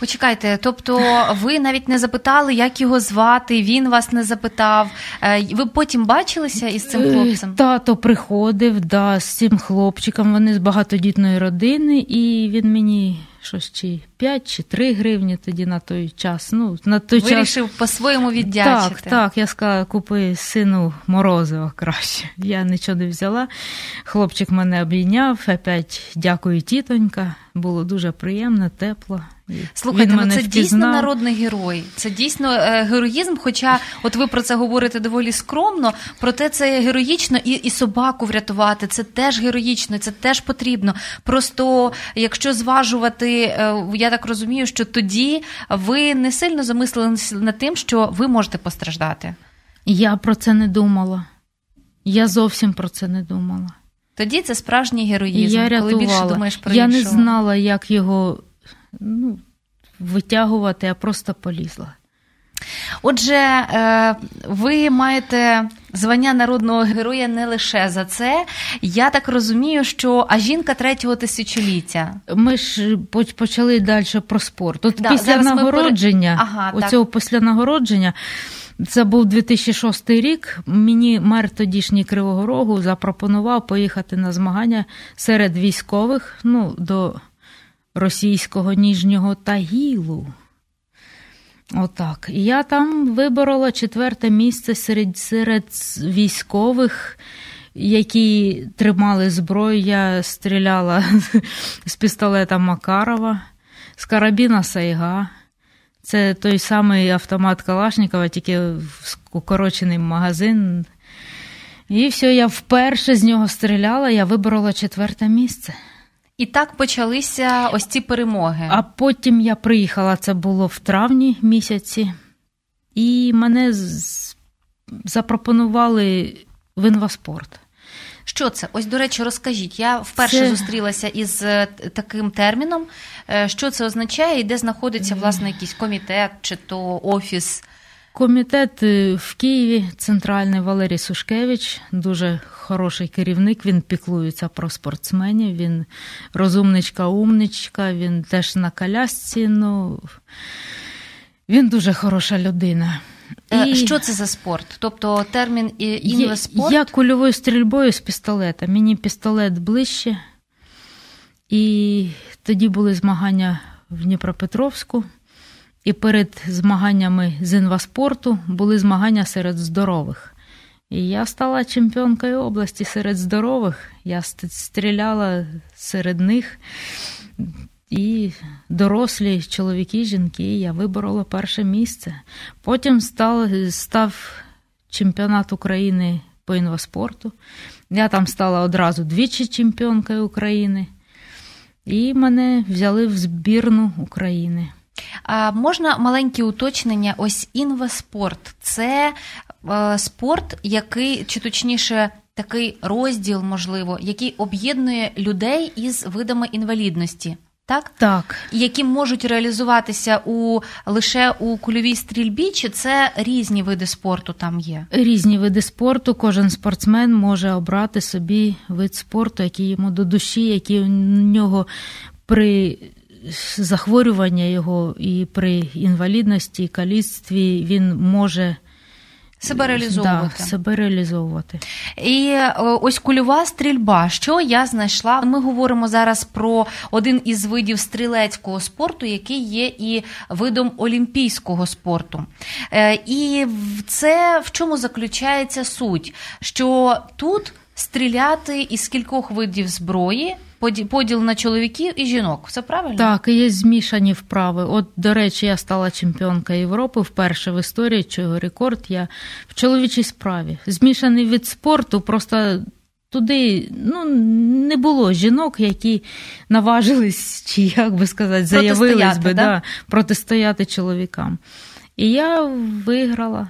Почекайте, тобто ви навіть не запитали, як його звати, він вас не запитав. Е, ви потім бачилися із цим хлопцем? Тато приходив да, з цим хлопчиком. Вони з багатодітної родини, і він мені щось чи 5 чи 3 гривні тоді на той час. Ну, на той Вирішив час... по-своєму віддячити. Так, так, я сказала, купи сину морозиво краще. Я нічого не взяла. Хлопчик мене обійняв, опять дякую, тітонька. Було дуже приємно, тепло. Слухайте, ну це дійсно народний герой. Це дійсно е, героїзм. Хоча, от ви про це говорите доволі скромно, проте це героїчно і і собаку врятувати. Це теж героїчно, це теж потрібно. Просто якщо зважувати, е, я так розумію, що тоді ви не сильно замислилися над тим, що ви можете постраждати. Я про це не думала. Я зовсім про це не думала. Тоді це справжній героїзм. Я коли більше думаєш про Я іншого. не знала, як його ну, витягувати, а просто полізла. Отже, е, ви маєте звання народного героя не лише за це. Я так розумію, що а жінка третього тисячоліття. Ми ж почали далі про спорт. От да, після нагородження, ми... ага, оцього після нагородження. Це був 2006 рік. Мені мер тодішній Кривого Рогу запропонував поїхати на змагання серед військових ну, до російського ніжнього Тагілу. Отак. І я там виборола четверте місце серед серед військових, які тримали зброю. Я стріляла з пістолета Макарова, з карабіна Сайга. Це той самий автомат Калашникова, тільки укорочений магазин. І все, я вперше з нього стріляла, я виборола четверте місце. І так почалися ось ці перемоги. А потім я приїхала, це було в травні місяці, і мене запропонували в інваспорт. Що це? Ось, до речі, розкажіть. Я вперше це... зустрілася із е, таким терміном. Е, що це означає і де знаходиться власне якийсь комітет чи то офіс? Комітет е, в Києві, центральний Валерій Сушкевич, дуже хороший керівник. Він піклується про спортсменів. Він розумничка, умничка, він теж на колясці. Ну він дуже хороша людина. І... Що це за спорт? Тобто термін інвеспорт? Я кульовою стрільбою з пістолета. Мені пістолет ближче. І тоді були змагання в Дніпропетровську. І перед змаганнями з інваспорту були змагання серед здорових. І я стала чемпіонкою області серед здорових. Я стріляла серед них. І дорослі чоловіки, жінки, я виборола перше місце. Потім став, став чемпіонат України по інваспорту. Я там стала одразу двічі чемпіонкою України, і мене взяли в збірну України. А можна маленьке уточнення? Ось інвеспорт це е, спорт, який, чи точніше, такий розділ, можливо, який об'єднує людей із видами інвалідності. Так? Так, Які можуть реалізуватися у лише у кульовій стрільбі, чи це різні види спорту там є? різні види спорту. Кожен спортсмен може обрати собі вид спорту, який йому до душі, який у нього при захворюванні його і при інвалідності, і каліцтві він може Себе реалізовувати. Да, себе реалізовувати. І ось кульова стрільба. Що я знайшла? Ми говоримо зараз про один із видів стрілецького спорту, який є і видом олімпійського спорту. Е, І це в чому заключається суть? Що тут стріляти із кількох видів зброї, поділ на чоловіків і жінок. Це правильно? Так, і є змішані вправи. От, до речі, я стала чемпіонкою Європи вперше в історії, чого рекорд я в чоловічій справі. Змішаний від спорту, просто туди ну, не було жінок, які наважились, чи як би сказати, заявились би да? да, протистояти чоловікам. І я виграла.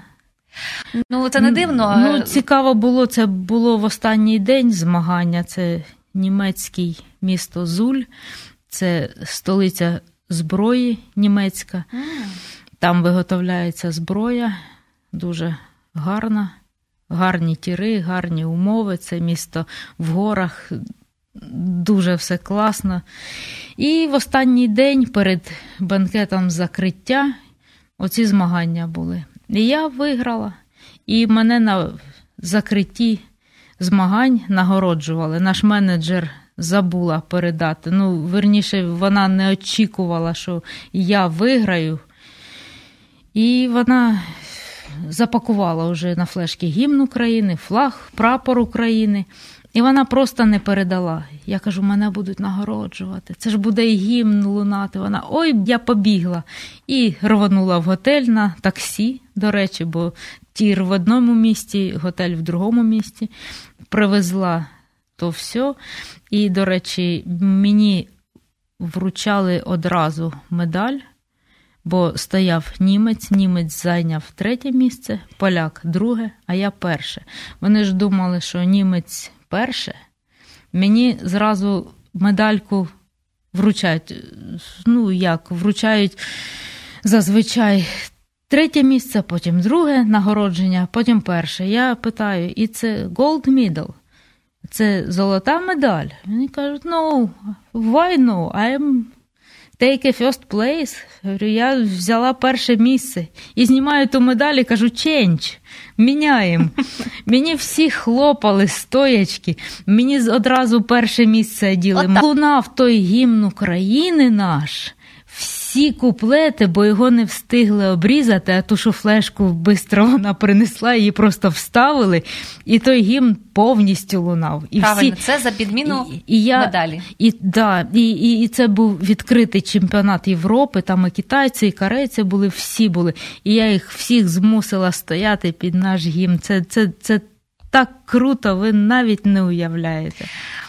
Ну це не дивно. Ну, цікаво було, це було в останній день змагання. Це німецький місто Зуль, це столиця зброї німецька. Там виготовляється зброя, дуже гарна, гарні тіри, гарні умови. Це місто в горах, дуже все класно. І в останній день перед банкетом закриття оці змагання були. І я виграла. І мене на закритті змагань нагороджували. Наш менеджер забула передати. Ну, верніше, вона не очікувала, що я виграю. І вона запакувала вже на флешки гімн України, флаг, прапор України. І вона просто не передала. Я кажу, мене будуть нагороджувати. Це ж буде і гімн лунати. Вона ой, я побігла. І рванула в готель на таксі, до речі, бо тір в одному місті, готель в другому місті. Привезла то все. І, до речі, мені вручали одразу медаль бо стояв німець, німець зайняв третє місце, поляк друге, а я перше. Вони ж думали, що німець перше. Мені зразу медальку вручають. Ну, як, вручають зазвичай третє місце, потім друге нагородження, потім перше. Я питаю, і це gold medal? Це золота медаль. Вони кажуть, no, why no? I'm take a first place. Говорю, я взяла перше місце і знімаю ту медаль і кажу, change, міняємо. *laughs* Мені всі хлопали стоячки, мені одразу перше місце діли. Лунав той гімн України наш. Всі куплети, бо його не встигли обрізати, а ту що флешку швидко вона принесла, її просто вставили, і той гімн повністю лунав. І Правильно, всі... це за підміну І- і я- медалі. І, да, і, і, і це був відкритий чемпіонат Європи, там і китайці, і корейці були, всі були. І я їх всіх змусила стояти під наш гімн. Це, це, це так круто, ви навіть не уявляєте.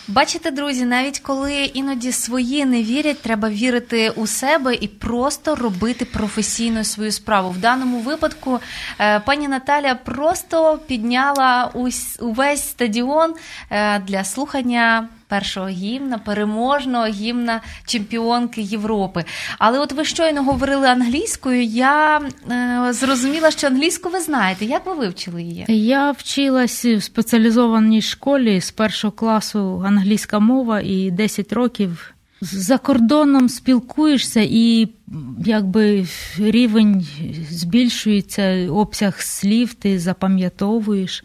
Бачите, друзі, навіть коли іноді свої не вірять, треба вірити у себе і просто робити професійно свою справу. В даному випадку е, пані Наталя просто підняла увесь стадіон е, для слухання. Першого гімна, переможного гімна чемпіонки Європи. Але от ви щойно говорили англійською. Я е, зрозуміла, що англійську ви знаєте. Як ви вивчили її? Я вчилась в спеціалізованій школі з першого класу англійська мова і 10 років. За кордоном спілкуєшся і якби рівень збільшується, обсяг слів ти запам'ятовуєш.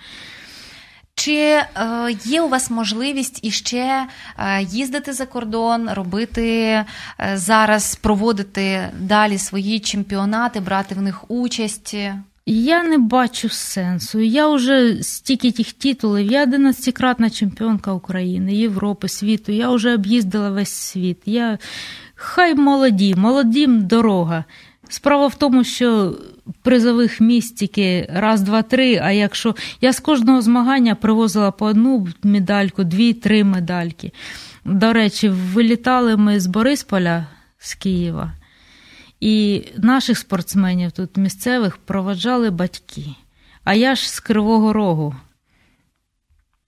Чи е, є у вас можливість іще е, їздити за кордон, робити е, зараз, проводити далі свої чемпіонати, брати в них участь? Я не бачу сенсу. Я вже стільки тих титулів. Я 11-кратна чемпіонка України, Європи, світу. Я вже об'їздила весь світ. Я хай молоді, молодім дорога. Справа в тому, що призових місць тільки раз, два, три. А якщо я з кожного змагання привозила по одну медальку, дві, три медальки. До речі, вилітали ми з Борисполя з Києва, і наших спортсменів тут місцевих проваджали батьки. А я ж з Кривого Рогу.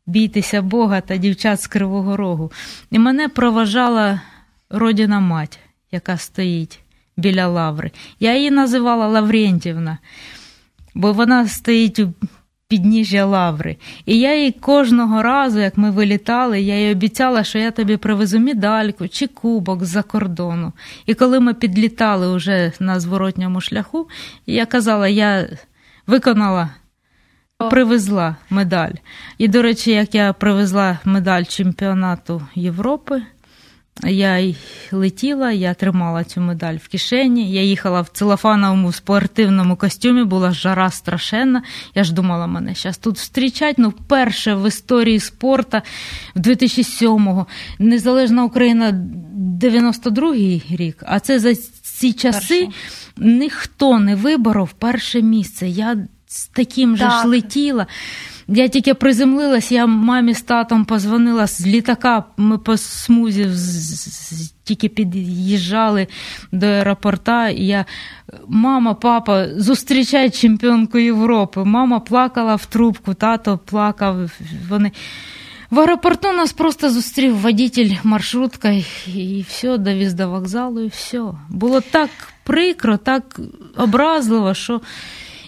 Бійтеся Бога та дівчат з Кривого Рогу. І мене проважала родина мать, яка стоїть біля лаври. Я її називала Лаврентівна, бо вона стоїть у підніжжя лаври. І я їй кожного разу, як ми вилітали, я їй обіцяла, що я тобі привезу медальку чи кубок з-за кордону. І коли ми підлітали вже на зворотньому шляху, я казала, я виконала. Привезла медаль. І, до речі, як я привезла медаль чемпіонату Європи, я й летіла, я тримала цю медаль в кишені. Я їхала в целофановому спортивному костюмі, була жара страшенна. Я ж думала, мене зараз тут зустрічать. Ну, вперше в історії спорту в 2007-го. Незалежна Україна 92-й рік, а це за ці часи Перший. ніхто не виборов перше місце. Я з таким же Так. ж летіла. Я тільки приземлилась, я мамі з татом позвонила з літака. Ми по смузі тільки під'їжджали до аеропорта. І я, мама, папа, зустрічай чемпіонку Європи. Мама плакала в трубку, тато плакав. Вони. В аеропорту нас просто зустрів водитель маршруткою, і все, довіз до вокзалу, і все. Було так прикро, так образливо, що.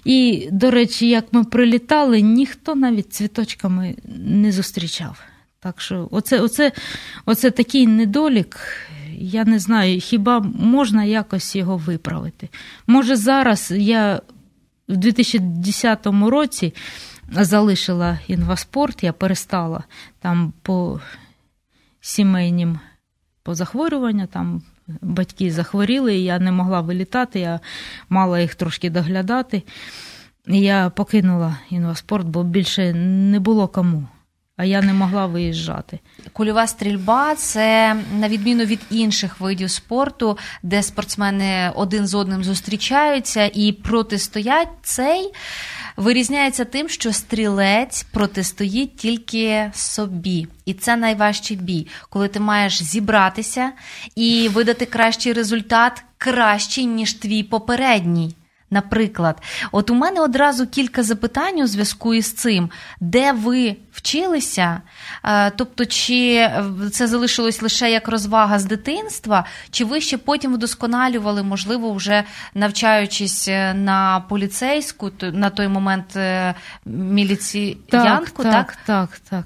І, до речі, як ми прилітали, ніхто навіть цвіточками не зустрічав. Так що, оце, оце, оце такий недолік. Я не знаю, хіба можна якось його виправити? Може, зараз я в 2010 році залишила інваспорт, я перестала там по сімейнім по захворюванню, там батьки захворіли, я не могла вилітати, я мала їх трошки доглядати. Я покинула інваспорт, бо більше не було кому, а я не могла виїжджати. Кульова стрільба це на відміну від інших видів спорту, де спортсмени один з одним зустрічаються і протистоять цей. Вирізняється тим, що стрілець протистоїть тільки собі, і це найважчий бій, коли ти маєш зібратися і видати кращий результат, кращий ніж твій попередній. Наприклад, от у мене одразу кілька запитань у зв'язку із цим, де ви вчилися? Е, Тобто, чи це залишилось лише як розвага з дитинства, чи ви ще потім вдосконалювали, можливо, вже навчаючись е, на поліцейську, на той момент е, міліціянтку, так? так, так, так.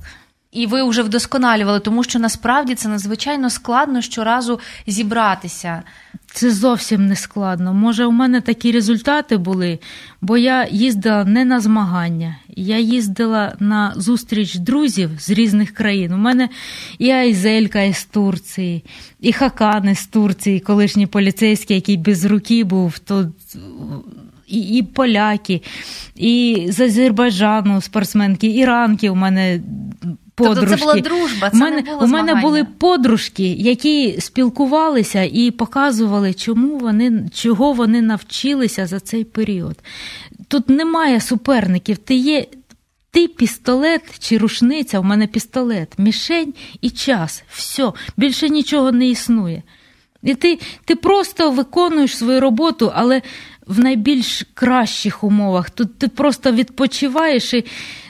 І ви вже вдосконалювали, тому що насправді це надзвичайно складно щоразу зібратися. Це зовсім не складно. Може, у мене такі результати були, бо я їздила не на змагання. Я їздила на зустріч друзів з різних країн. У мене і Айзелька із Турції, і Хакан із Турції, колишній поліцейський, який без руки був, то і, і поляки, і з Азербайджану спортсменки, іранки у мене. Тобто це була дружба, це у мене, не було у мене змагання. були подружки, які спілкувалися і показували, чому вони, чого вони навчилися за цей період. Тут немає суперників. Ти є ти пістолет чи рушниця, у мене пістолет, мішень і час. Все, більше нічого не існує. І ти, ти просто виконуєш свою роботу, але в найбільш кращих умовах. Тут ти просто відпочиваєш і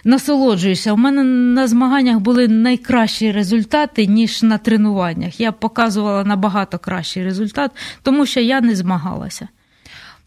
насолоджуєшся. У мене на змаганнях були найкращі результати, ніж на тренуваннях. Я показувала набагато кращий результат, тому що я не змагалася.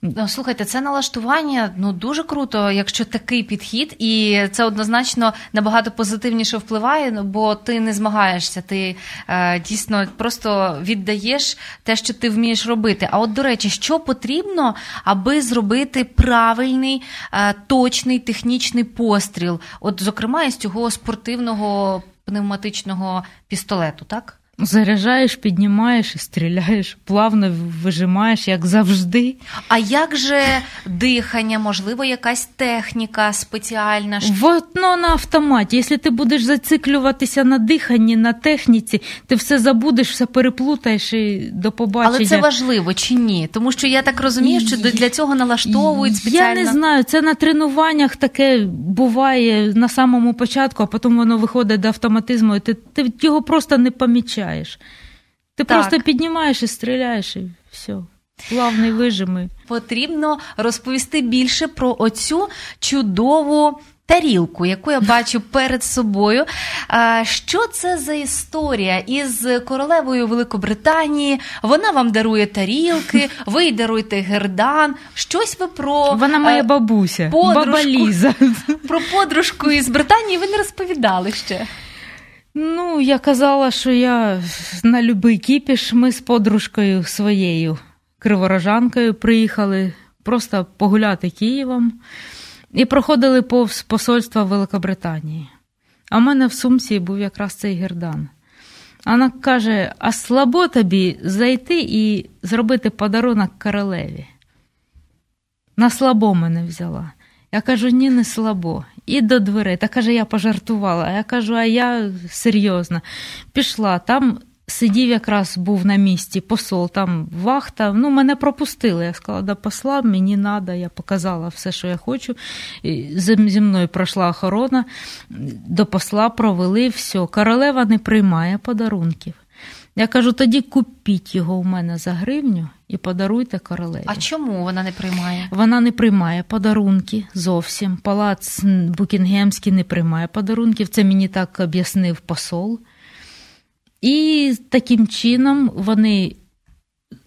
Ну, Слухайте, це налаштування ну дуже круто, якщо такий підхід, і це однозначно набагато позитивніше впливає, ну, бо ти не змагаєшся, ти е, дійсно просто віддаєш те, що ти вмієш робити. А от до речі, що потрібно, аби зробити правильний, е, точний технічний постріл? От, зокрема, із цього спортивного пневматичного пістолету, так? Заряджаєш, піднімаєш і стріляєш, плавно вижимаєш, як завжди. А як же дихання, можливо, якась техніка спеціальна? Воно на автоматі. Якщо ти будеш зациклюватися на диханні, на техніці, ти все забудеш, все переплутаєш і до побачення. Але це важливо чи ні? Тому що я так розумію, що для цього налаштовують спеціально. Я не знаю, це на тренуваннях таке буває на самому початку, а потім воно виходить до автоматизму, і ти, ти його просто не помічаєш стріляєш. Ти так. просто піднімаєш і стріляєш, і все. Плавний вижими. Потрібно розповісти більше про оцю чудову. Тарілку, яку я бачу перед собою. Що це за історія із королевою Великобританії? Вона вам дарує тарілки, *laughs* ви даруєте гердан. Щось ви про вона моя бабуся, подружку, баба Ліза. *laughs* Про подружку із Британії ви не розповідали ще. Ну, я казала, що я на любий кіпіш. Ми з подружкою своєю криворожанкою приїхали просто погуляти Києвом і проходили повз посольства Великобританії. А в мене в сумці був якраз цей гердан. Вона каже: а слабо тобі зайти і зробити подарунок королеві. На слабо мене взяла. Я кажу, ні, не слабо. І до дверей. Та каже, я пожартувала. А я кажу, а я серйозно. Пішла. Там сидів якраз був на місці посол, там вахта. Ну, мене пропустили. Я сказала, да посла, мені треба, я показала все, що я хочу. Зі мною пройшла охорона, до посла провели все. Королева не приймає подарунків. Я кажу, тоді купіть його у мене за гривню і подаруйте королеві. А чому вона не приймає? Вона не приймає подарунки зовсім. Палац Букінгемський не приймає подарунків. Це мені так об'яснив посол. І таким чином вони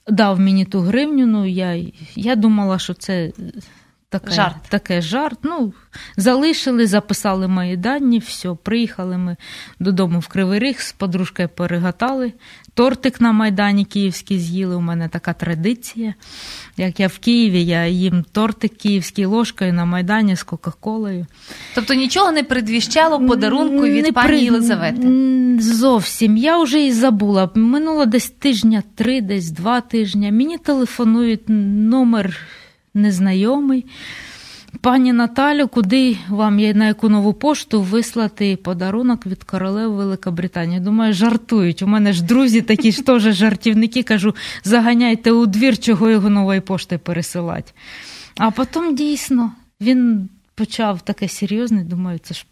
дав мені ту гривню. Ну, я, я думала, що це таке жарт. таке жарт. Ну, Залишили, записали мої дані, все, приїхали ми додому в Кривий Ріг, з подружкою перегатали. Тортик на Майдані Київський з'їли. У мене така традиція. Як я в Києві, я їм тортик київський ложкою на Майдані з Кока-Колою. Тобто нічого не предвіщало подарунку від не пані при... Єлизавети? Зовсім. Я вже і забула. Минуло десь тижня три, десь два тижні. Мені телефонують номер незнайомий. Пані Наталю, куди вам є на яку нову пошту вислати подарунок від королеви Великобританії? Думаю, жартують. У мене ж друзі такі ж теж жартівники. Кажу, заганяйте у двір, чого його нової пошти пересилати. А потім дійсно він почав таке серйозне. Думаю, це ж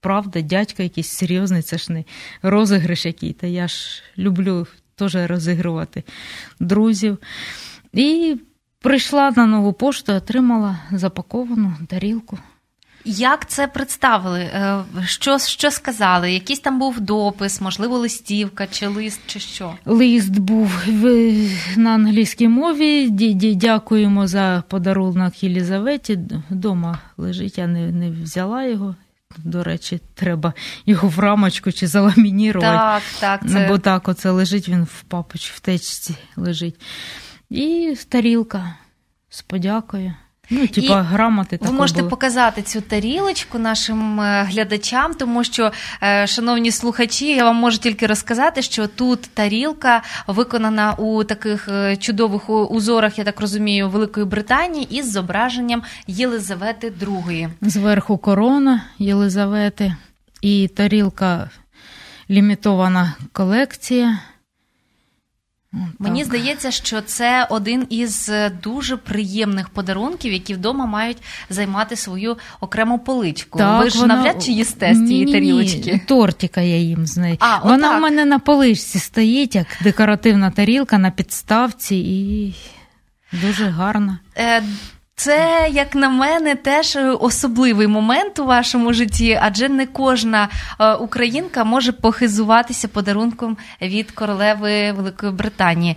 правда, дядько якийсь серйозний, це ж не розіграш який. Та я ж люблю теж розігрувати друзів. І Прийшла на нову пошту, отримала запаковану тарілку. Як це представили? Е, що що сказали? Якийсь там був допис, можливо, листівка чи лист, чи що? Лист був на англійській мові. Дякуємо за подарунок Єлізаветі. Дома лежить, я не, не взяла його. До речі, треба його в рамочку чи заламінірувати. Так, так. Це... Бо так оце лежить, він в папочці, в течці лежить. І тарілка з подякою. Ну, типа грамоти ви можете були. показати цю тарілочку нашим е, глядачам, тому що, е, шановні слухачі, я вам можу тільки розказати, що тут тарілка виконана у таких е, чудових узорах, я так розумію, Великої Британії із зображенням Єлизавети II. Зверху корона Єлизавети і тарілка лімітована колекція. Мені так. здається, що це один із е, дуже приємних подарунків, які вдома мають займати свою окрему поличку. Так, Ви ж вона... навряд чи їсте з цієї тарілочки. Тортика я їм знаю. А, Вона отак. в мене на поличці стоїть, як декоративна тарілка на підставці і дуже гарна. Е, це, як на мене, теж особливий момент у вашому житті, адже не кожна е, українка може похизуватися подарунком від королеви Великої Британії.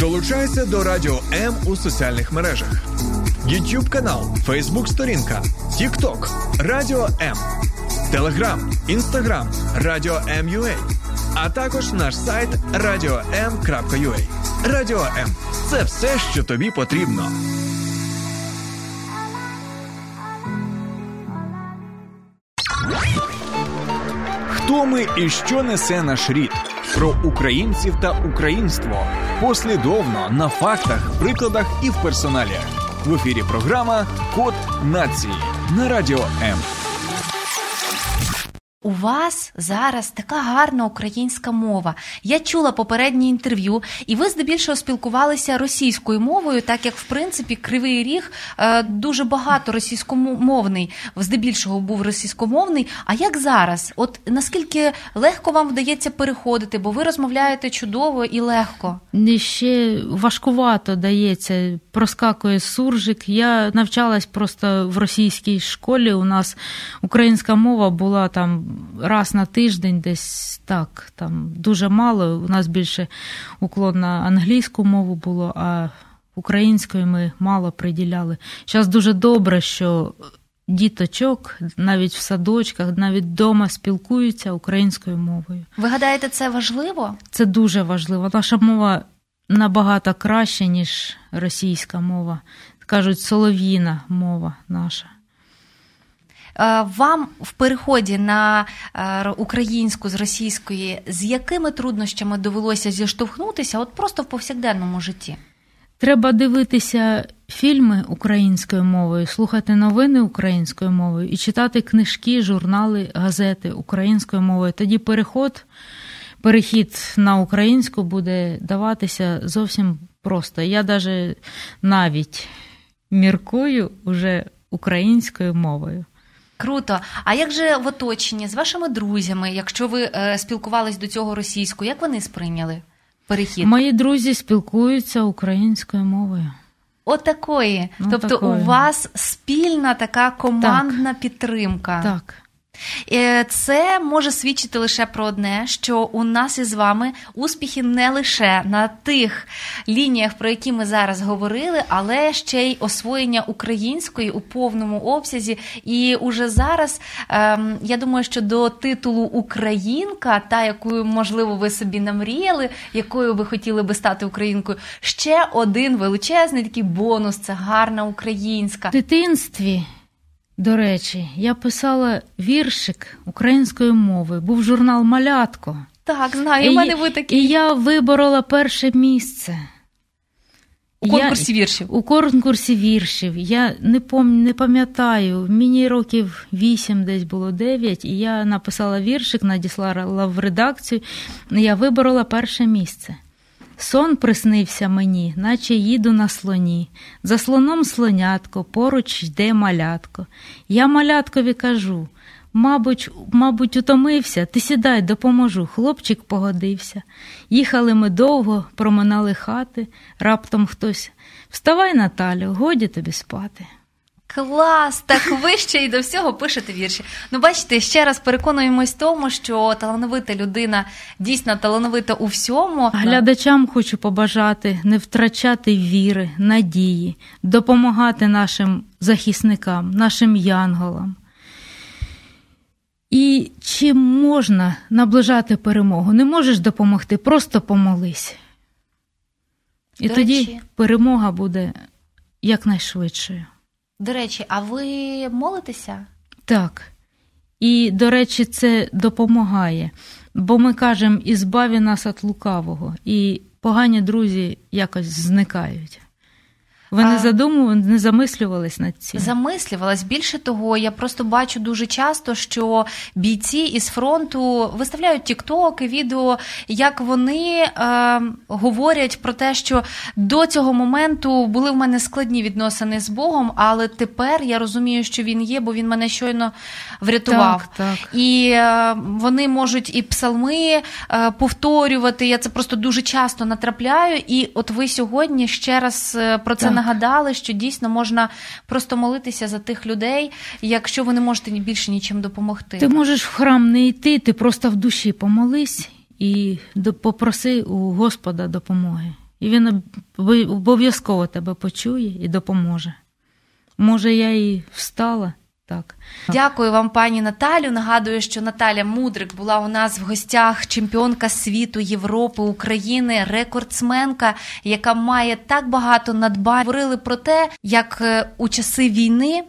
Долучайся до Радіо М у соціальних мережах: YouTube канал, Facebook сторінка, TikTok, Радіо М, Телеграм, Інстаграм, Радіо М.Ю.А. а також наш сайт radio.m.ua. Радіо М це все, що тобі потрібно. Хто ми і що несе наш рід? Про українців та українство послідовно на фактах, прикладах і в персоналіях. В ефірі програма Код нації на радіо М. У вас зараз така гарна українська мова. Я чула попереднє інтерв'ю, і ви здебільшого спілкувалися російською мовою, так як в принципі Кривий Ріг е, дуже багато російськомовний, здебільшого був російськомовний. А як зараз? От наскільки легко вам вдається переходити, бо ви розмовляєте чудово і легко? І ще важкувато дається, проскакує суржик. Я навчалась просто в російській школі. У нас українська мова була там раз на тиждень, десь так, там дуже мало. У нас більше уклон на англійську мову було, а українською ми мало приділяли. Зараз дуже добре, що діточок навіть в садочках, навіть вдома спілкуються українською мовою. Ви гадаєте, це важливо? Це дуже важливо. Наша мова набагато краща, ніж російська мова. Кажуть, солов'їна мова наша. Е, вам в переході на е, українську з російської з якими труднощами довелося зіштовхнутися, от просто в повсякденному житті? Треба дивитися фільми українською мовою, слухати новини українською мовою і читати книжки, журнали, газети українською мовою. Тоді переход, перехід на українську буде даватися зовсім просто. Я навіть навіть міркую уже українською мовою. Круто. А як же в оточенні з вашими друзями, якщо ви е, спілкувались до цього російською, як вони сприйняли перехід? Мої друзі спілкуються українською мовою. Отакої. Ну, тобто такої. у вас спільна така командна підтримка. Так. Е, Це може свідчити лише про одне, що у нас із вами успіхи не лише на тих лініях, про які ми зараз говорили, але ще й освоєння української у повному обсязі. І уже зараз ем, я думаю, що до титулу Українка, та якою можливо ви собі намріяли, якою ви хотіли би стати українкою, ще один величезний такий бонус це гарна українська. В дитинстві, до речі, я писала віршик українською мовою. Був журнал Малятко. Так, знаю, у І- мене ви такі І я виборола перше місце. у конкурсі віршів. У конкурсі віршів. Я не пам... не пам'ятаю, мені років 8 десь було 9, і я написала віршик, надіслала в редакцію. Я виборола перше місце. Сон приснився мені, наче їду на слоні. За слоном слонятко, поруч йде малятко. Я маляткові кажу. Мабуть, мабуть, утомився, ти сідай, допоможу. Хлопчик погодився. Їхали ми довго, проминали хати, раптом хтось. Вставай, Наталю, годі тобі спати. Клас! Так ви ще й до всього пишете вірші. Ну, бачите, ще раз переконуємось в тому, що талановита людина дійсно талановита у всьому. Глядачам хочу побажати не втрачати віри, надії, допомагати нашим захисникам, нашим янголам. І чим можна наближати перемогу? Не можеш допомогти, просто помолись. І До тоді речі. перемога буде якнайшвидшою. До речі, а ви молитеся? Так. І, до речі, це допомагає. Бо ми кажемо, ізбаві нас від лукавого, і погані друзі якось зникають. Ви не задумували, не замислювались над цим? Замислювалась. Більше того, я просто бачу дуже часто, що бійці із фронту виставляють тіктоки, відео, як вони е, говорять про те, що до цього моменту були в мене складні відносини з Богом, але тепер я розумію, що він є, бо він мене щойно врятував. Так, так. І е, вони можуть і псалми е, повторювати. Я це просто дуже часто натрапляю. І от ви сьогодні ще раз е, про це. Нагадали, що дійсно можна просто молитися за тих людей, якщо ви не можете більше нічим допомогти. Ти можеш в храм не йти, ти просто в душі помолись і попроси у Господа допомоги. І він обов'язково тебе почує і допоможе. Може, я і встала так. Дякую вам, пані Наталю. Нагадую, що Наталя Мудрик була у нас в гостях чемпіонка світу, Європи, України, рекордсменка, яка має так багато надбань. Говорили про те, як е, у часи війни.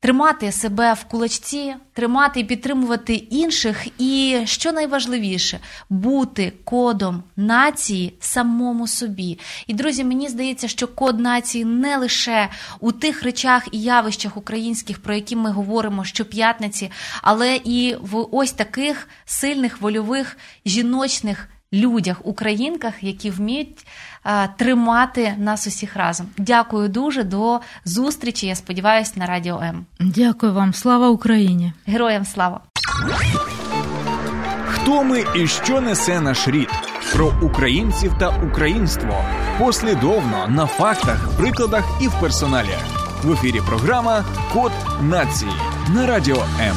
Тримати себе в кулачці, тримати і підтримувати інших, і що найважливіше бути кодом нації самому собі. І друзі, мені здається, що код нації не лише у тих речах і явищах українських, про які ми говоримо щоп'ятниці, але і в ось таких сильних вольових жіночних людях, українках, які вміють а, тримати нас усіх разом. Дякую дуже до зустрічі. Я сподіваюся, на радіо М. Дякую вам, слава Україні! Героям слава! Хто ми і що несе наш рід? Про українців та українство послідовно на фактах, прикладах і в персоналі. В ефірі програма Код нації на радіо М.